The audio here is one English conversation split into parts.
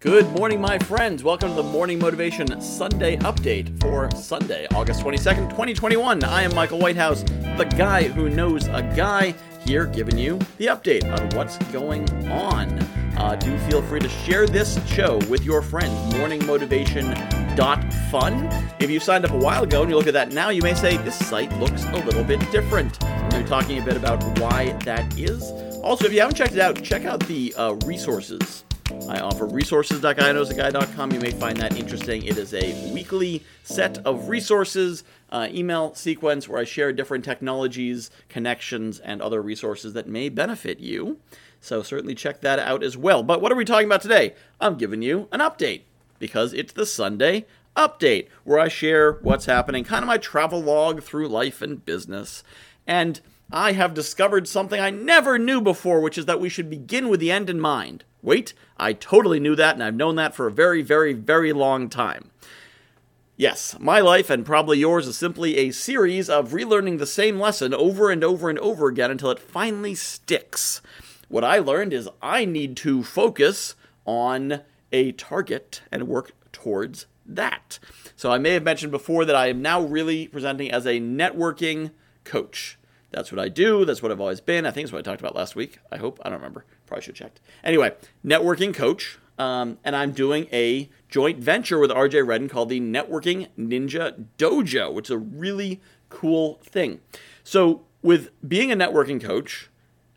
Good morning, my friends. Welcome to the Morning Motivation Sunday update for Sunday, August 22nd, 2021. I am Michael Whitehouse, the guy who knows a guy, here giving you the update on what's going on. Uh, do feel free to share this show with your friends. Morningmotivation.fun. If you signed up a while ago and you look at that now, you may say this site looks a little bit different. Be talking a bit about why that is. Also, if you haven't checked it out, check out the uh, resources I offer resources.guyknowsaguy.com. You may find that interesting. It is a weekly set of resources, uh, email sequence where I share different technologies, connections, and other resources that may benefit you. So certainly check that out as well. But what are we talking about today? I'm giving you an update because it's the Sunday update where I share what's happening, kind of my travel log through life and business. And I have discovered something I never knew before, which is that we should begin with the end in mind. Wait, I totally knew that, and I've known that for a very, very, very long time. Yes, my life and probably yours is simply a series of relearning the same lesson over and over and over again until it finally sticks. What I learned is I need to focus on a target and work towards that. So I may have mentioned before that I am now really presenting as a networking coach. That's what I do. That's what I've always been. I think it's what I talked about last week. I hope. I don't remember. Probably should have checked. Anyway, networking coach. Um, and I'm doing a joint venture with RJ Redden called the Networking Ninja Dojo, which is a really cool thing. So, with being a networking coach,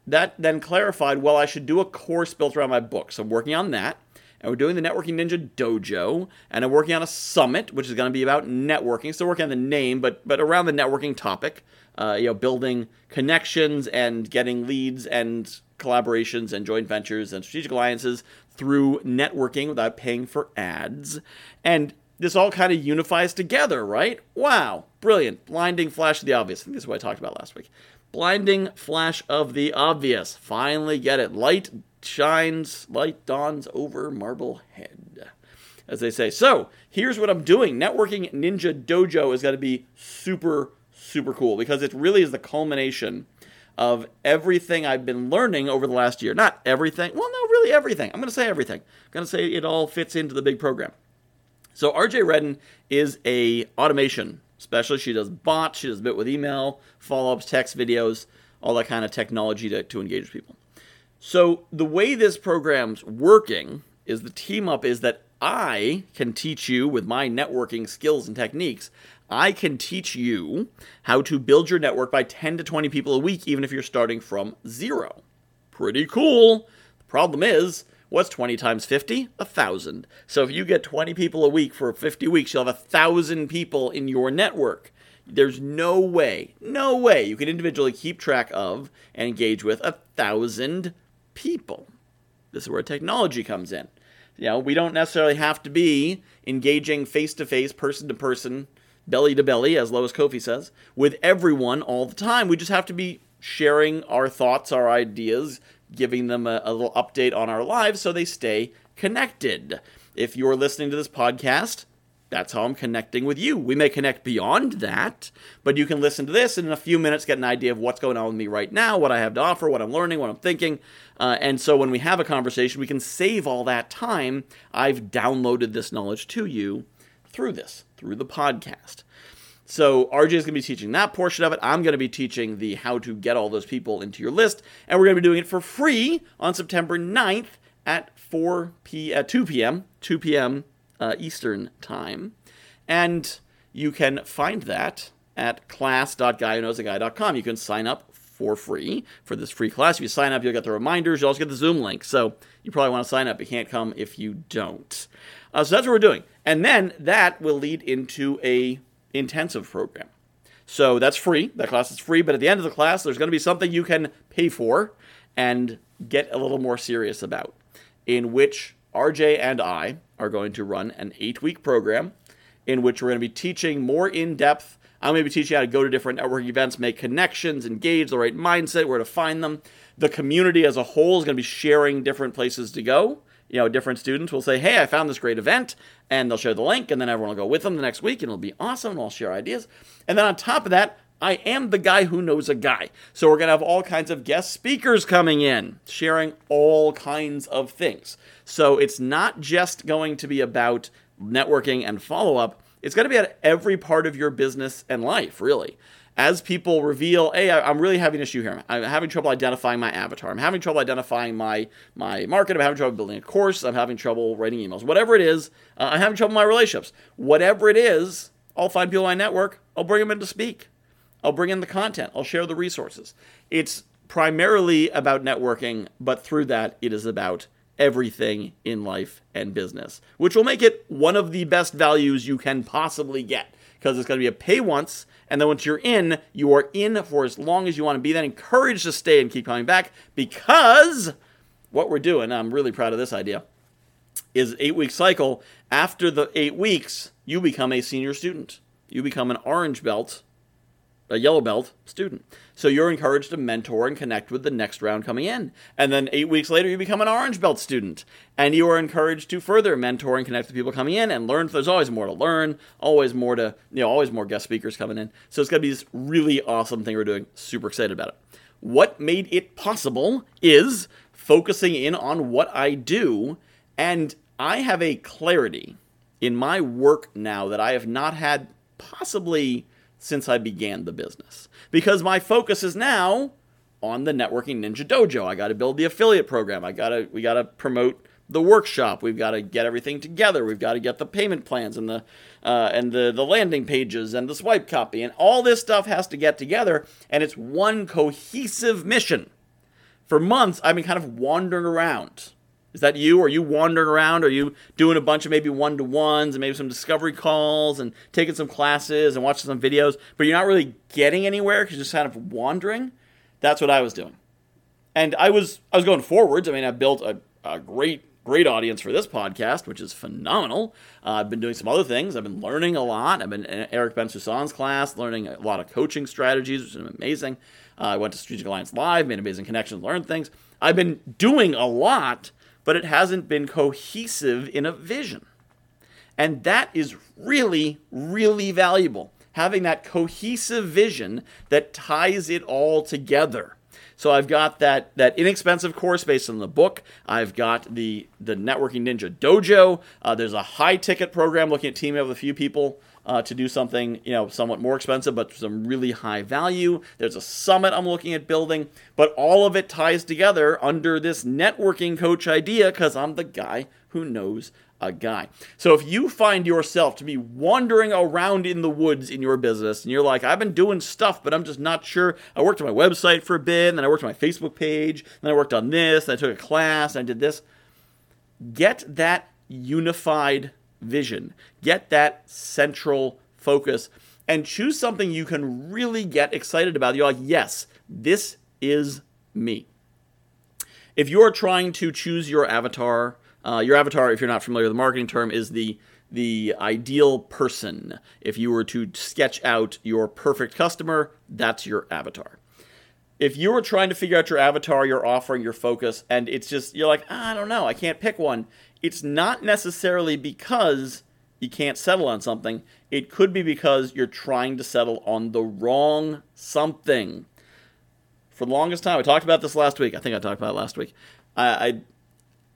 that then clarified well, I should do a course built around my book. So, I'm working on that. And we're doing the Networking Ninja Dojo, and I'm working on a summit, which is going to be about networking. Still working on the name, but but around the networking topic. Uh, you know, building connections and getting leads and collaborations and joint ventures and strategic alliances through networking without paying for ads. And this all kind of unifies together, right? Wow, brilliant. Blinding flash of the obvious. I think this is what I talked about last week. Blinding flash of the obvious. Finally get it. Light shines, light dawns over Marblehead, as they say. So here's what I'm doing. Networking Ninja Dojo is going to be super, super cool because it really is the culmination of everything I've been learning over the last year. Not everything. Well, no, really everything. I'm going to say everything. I'm going to say it all fits into the big program. So RJ Redden is a automation specialist. She does bots. She does a bit with email, follow-ups, text videos, all that kind of technology to, to engage people. So the way this program's working is the team up is that I can teach you with my networking skills and techniques I can teach you how to build your network by 10 to 20 people a week, even if you're starting from zero. Pretty cool. The problem is, what's 20 times 50? A thousand. So if you get 20 people a week for 50 weeks, you'll have a thousand people in your network. There's no way, no way you can individually keep track of and engage with a thousand people. This is where technology comes in. You know, we don't necessarily have to be engaging face to face, person to person belly to belly, as Lois Kofi says, with everyone all the time. We just have to be sharing our thoughts, our ideas, giving them a, a, little update on our lives so they stay connected. If you're listening to this podcast, that's how I'm connecting with you. We may connect beyond that, but you can listen to this and in a few minutes get an idea of what's going on with me right now, what I have to offer, what I'm learning, what I'm thinking. Uh, and so when we have a conversation, we can save all that time. I've downloaded this knowledge to you through this, through the podcast. So RJ is going to be teaching that portion of it. I'm going to be teaching the how to get all those people into your list, and we're going to be doing it for free on September 9th at 4 p at 2 p.m. 2 p.m. Uh, Eastern time, and you can find that at class.guywhoknowsaguy.com. You can sign up for free for this free class. If you sign up, you'll get the reminders. You'll also get the Zoom link. So you probably want to sign up. You can't come if you don't. Uh, so that's what we're doing. And then that will lead into a intensive program. So that's free. That class is free. But at the end of the class, there's going to be something you can pay for and get a little more serious about, in which RJ and I are going to run an eight week program in which we're going to be teaching more in depth. I'm going to be teaching you how to go to different networking events, make connections, engage the right mindset, where to find them. The community as a whole is going to be sharing different places to go. You know, different students will say, Hey, I found this great event, and they'll share the link, and then everyone will go with them the next week, and it'll be awesome, and I'll share ideas. And then on top of that, I am the guy who knows a guy. So we're going to have all kinds of guest speakers coming in, sharing all kinds of things. So it's not just going to be about networking and follow up, it's going to be at every part of your business and life, really. As people reveal, hey, I'm really having an issue here. I'm having trouble identifying my avatar. I'm having trouble identifying my my market. I'm having trouble building a course. I'm having trouble writing emails. Whatever it is, uh, I'm having trouble with my relationships. Whatever it is, I'll find people in my network. I'll bring them in to speak. I'll bring in the content, I'll share the resources. It's primarily about networking, but through that, it is about everything in life and business, which will make it one of the best values you can possibly get because it's going to be a pay once. And then once you're in, you are in for as long as you want to be. Then encouraged to stay and keep coming back because what we're doing, I'm really proud of this idea, is eight week cycle. After the eight weeks, you become a senior student. You become an orange belt a yellow belt student. So you're encouraged to mentor and connect with the next round coming in. And then eight weeks later, you become an orange belt student. And you are encouraged to further mentor and connect with people coming in and learn. There's always more to learn, always more to, you know, always more guest speakers coming in. So it's going to be this really awesome thing we're doing. Super excited about it. What made it possible is focusing in on what I do. And I have a clarity in my work now that I have not had possibly since I began the business. Because my focus is now on the Networking Ninja Dojo. I got to build the affiliate program. I got to we got to promote the workshop. We've got to get everything together. We've got to get the payment plans and the uh, and the the landing pages and the swipe copy and all this stuff has to get together. And it's one cohesive mission. For months, I've been kind of wandering around is that you? Are you wandering around? Are you doing a bunch of maybe one to ones and maybe some discovery calls and taking some classes and watching some videos, but you're not really getting anywhere because you're just kind of wandering? That's what I was doing. And I was I was going forwards. I mean, I built a, a great great audience for this podcast, which is phenomenal. Uh, I've been doing some other things. I've been learning a lot. I've been in Eric Bensusan's class, learning a lot of coaching strategies, which is amazing. Uh, I went to Strategic Alliance Live, made amazing connections, learned things. I've been doing a lot, but it hasn't been cohesive in a vision. And that is really, really valuable. Having that cohesive vision that ties it all together. So I've got that that inexpensive course based on the book. I've got the the Networking Ninja Dojo. Uh, there's a high ticket program looking at teaming up with a few people uh, to do something you know somewhat more expensive but some really high value. There's a summit I'm looking at building, but all of it ties together under this networking coach idea because I'm the guy who knows a guy. So if you find yourself to be wandering around in the woods in your business and you're like, I've been doing stuff, but I'm just not sure. I worked on my website for a bit, and then I worked on my Facebook page, then I worked on this, and I took a class, and I did this. Get that unified vision. Get that central focus and choose something you can really get excited about. You're like, yes, this is me. If you're trying to choose your avatar, uh, your avatar, if you're not familiar with the marketing term, is the the ideal person. If you were to sketch out your perfect customer, that's your avatar. If you were trying to figure out your avatar, your offering, your focus, and it's just you're like, I don't know, I can't pick one it's not necessarily because you can't settle on something. It could be because you're trying to settle on the wrong something. For the longest time, I talked about this last week. I think I talked about it last week. I, I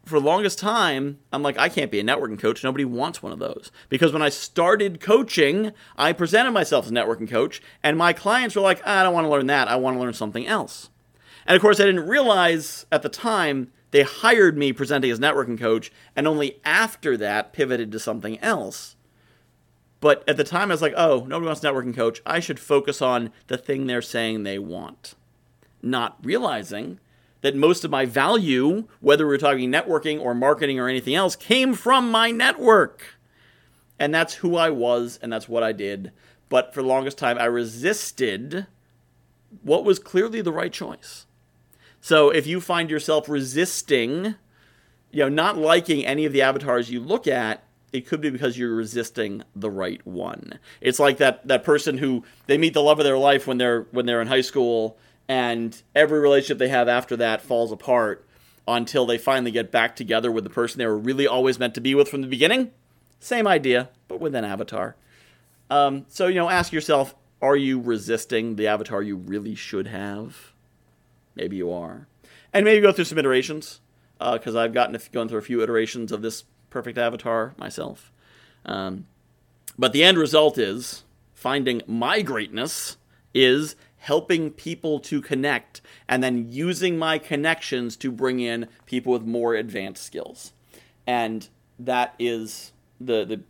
for the longest time, I'm like, I can't be a networking coach. Nobody wants one of those. Because when I started coaching, I presented myself as a networking coach, and my clients were like, ah, I don't want to learn that. I want to learn something else. And of course, I didn't realize at the time they hired me presenting as networking coach, and only after that pivoted to something else. But at the time, I was like, oh, nobody wants networking coach. I should focus on the thing they're saying they want. Not realizing that most of my value, whether we're talking networking or marketing or anything else, came from my network. And that's who I was, and that's what I did. But for the longest time, I resisted what was clearly the right choice. So if you find yourself resisting, you know, not liking any of the avatars you look at, it could be because you're resisting the right one. It's like that that person who they meet the love of their life when they're when they're in high school and every relationship they have after that falls apart until they finally get back together with the person they were really always meant to be with from the beginning. Same idea, but with an avatar. Um, so, you know, ask yourself are you resisting the avatar you really should have? Maybe you are. And maybe go through some iterations, because uh, I've gotten gone through a few iterations of this perfect avatar myself. Um, but the end result is finding my greatness is helping people to connect and then using my connections to bring in people with more advanced skills. And that is the the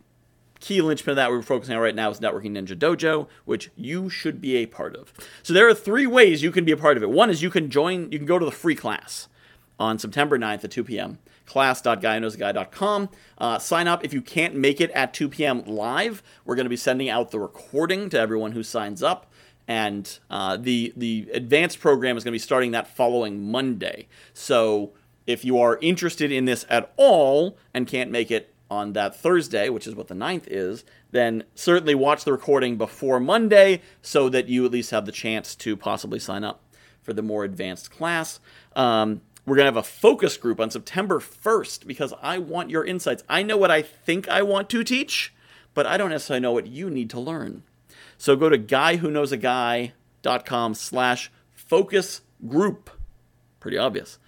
key linchpin of that we're focusing on right now is Networking Ninja Dojo, which you should be a part of. So there are three ways you can be a part of it. One is you can join, you can go to the free class on September 9th at 2 p.m. class.guywhoknowsaguy.com. Uh, sign up if you can't make it at 2 p.m. live. We're going to be sending out the recording to everyone who signs up. And uh, the the advanced program is going to be starting that following Monday. So if you are interested in this at all and can't make it on that Thursday, which is what the 9th is, then certainly watch the recording before Monday so that you at least have the chance to possibly sign up for the more advanced class. Um, we're going to have a focus group on September 1st because I want your insights. I know what I think I want to teach, but I don't necessarily know what you need to learn. So go to guywhoknowsaguy.com slash focus group. Pretty obvious.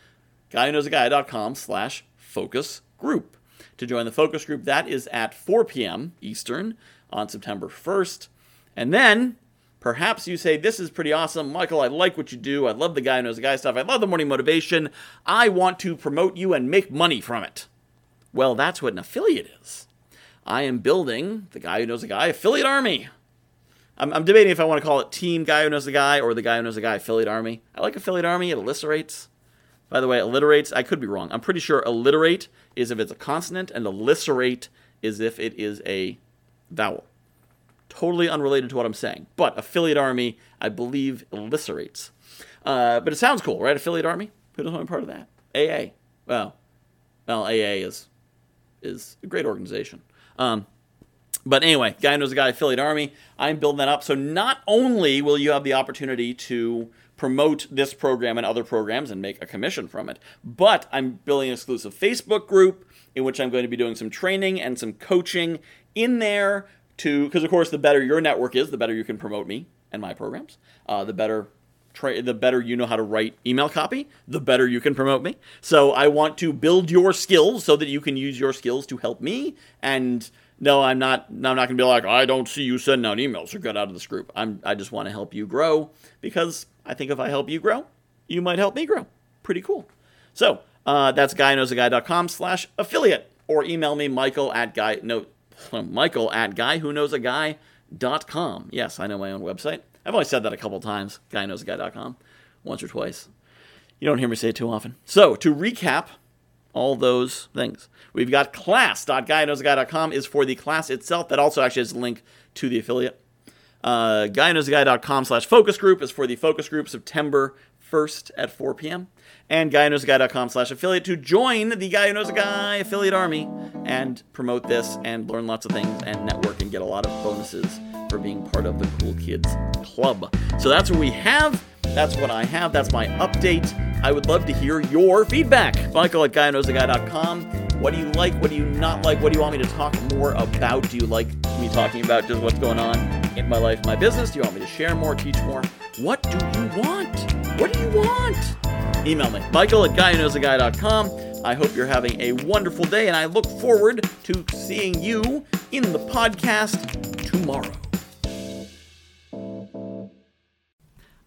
Guywhoknowsaguy.com slash focus group to join the focus group. That is at 4 p.m. Eastern on September 1st. And then perhaps you say, This is pretty awesome. Michael, I like what you do. I love the guy who knows the guy stuff. I love the morning motivation. I want to promote you and make money from it. Well, that's what an affiliate is. I am building the guy who knows the guy affiliate army. I'm, I'm debating if I want to call it Team Guy Who Knows the Guy or the Guy Who Knows the Guy Affiliate Army. I like Affiliate Army, it alliterates. By the way, alliterates, I could be wrong. I'm pretty sure alliterate is if it's a consonant, and alliterate is if it is a vowel. Totally unrelated to what I'm saying. But affiliate army, I believe, alliterates. Uh, but it sounds cool, right? Affiliate army? Who doesn't want to be part of that? AA. Well, well, AA is is a great organization. Um, but anyway, guy knows a guy affiliate army. I'm building that up. So not only will you have the opportunity to promote this program and other programs and make a commission from it. But I'm building an exclusive Facebook group in which I'm going to be doing some training and some coaching in there to, because of course, the better your network is, the better you can promote me and my programs. Uh, the better Tra- the better you know how to write email copy, the better you can promote me. So I want to build your skills so that you can use your skills to help me. And no, I'm not. I'm not going to be like I don't see you sending out emails or get out of this group. I'm. I just want to help you grow because I think if I help you grow, you might help me grow. Pretty cool. So uh, that's guyknowsaguy.com slash affiliate or email me michael at guy no michael at guy who knows a. Yes, I know my own website. I've only said that a couple times, guyknowsaguy.com, once or twice. You don't hear me say it too often. So to recap all those things, we've got class.guyknowsaguy.com is for the class itself. That also actually has a link to the affiliate. Uh, guyknowsaguy.com slash focus group is for the focus group September 1st at 4 p.m. And guyknowsaguy.com slash affiliate to join the Guy Who Knows a Guy affiliate army and promote this and learn lots of things and network and get a lot of bonuses for being part of the Cool Kids Club. So that's what we have. That's what I have. That's my update. I would love to hear your feedback. Michael at guyknowsaguy.com. What do you like? What do you not like? What do you want me to talk more about? Do you like me talking about just what's going on in my life, my business? Do you want me to share more, teach more? What do you want? What do you want? Email me, Michael at guyknowsaguy.com. I hope you're having a wonderful day, and I look forward to seeing you in the podcast tomorrow.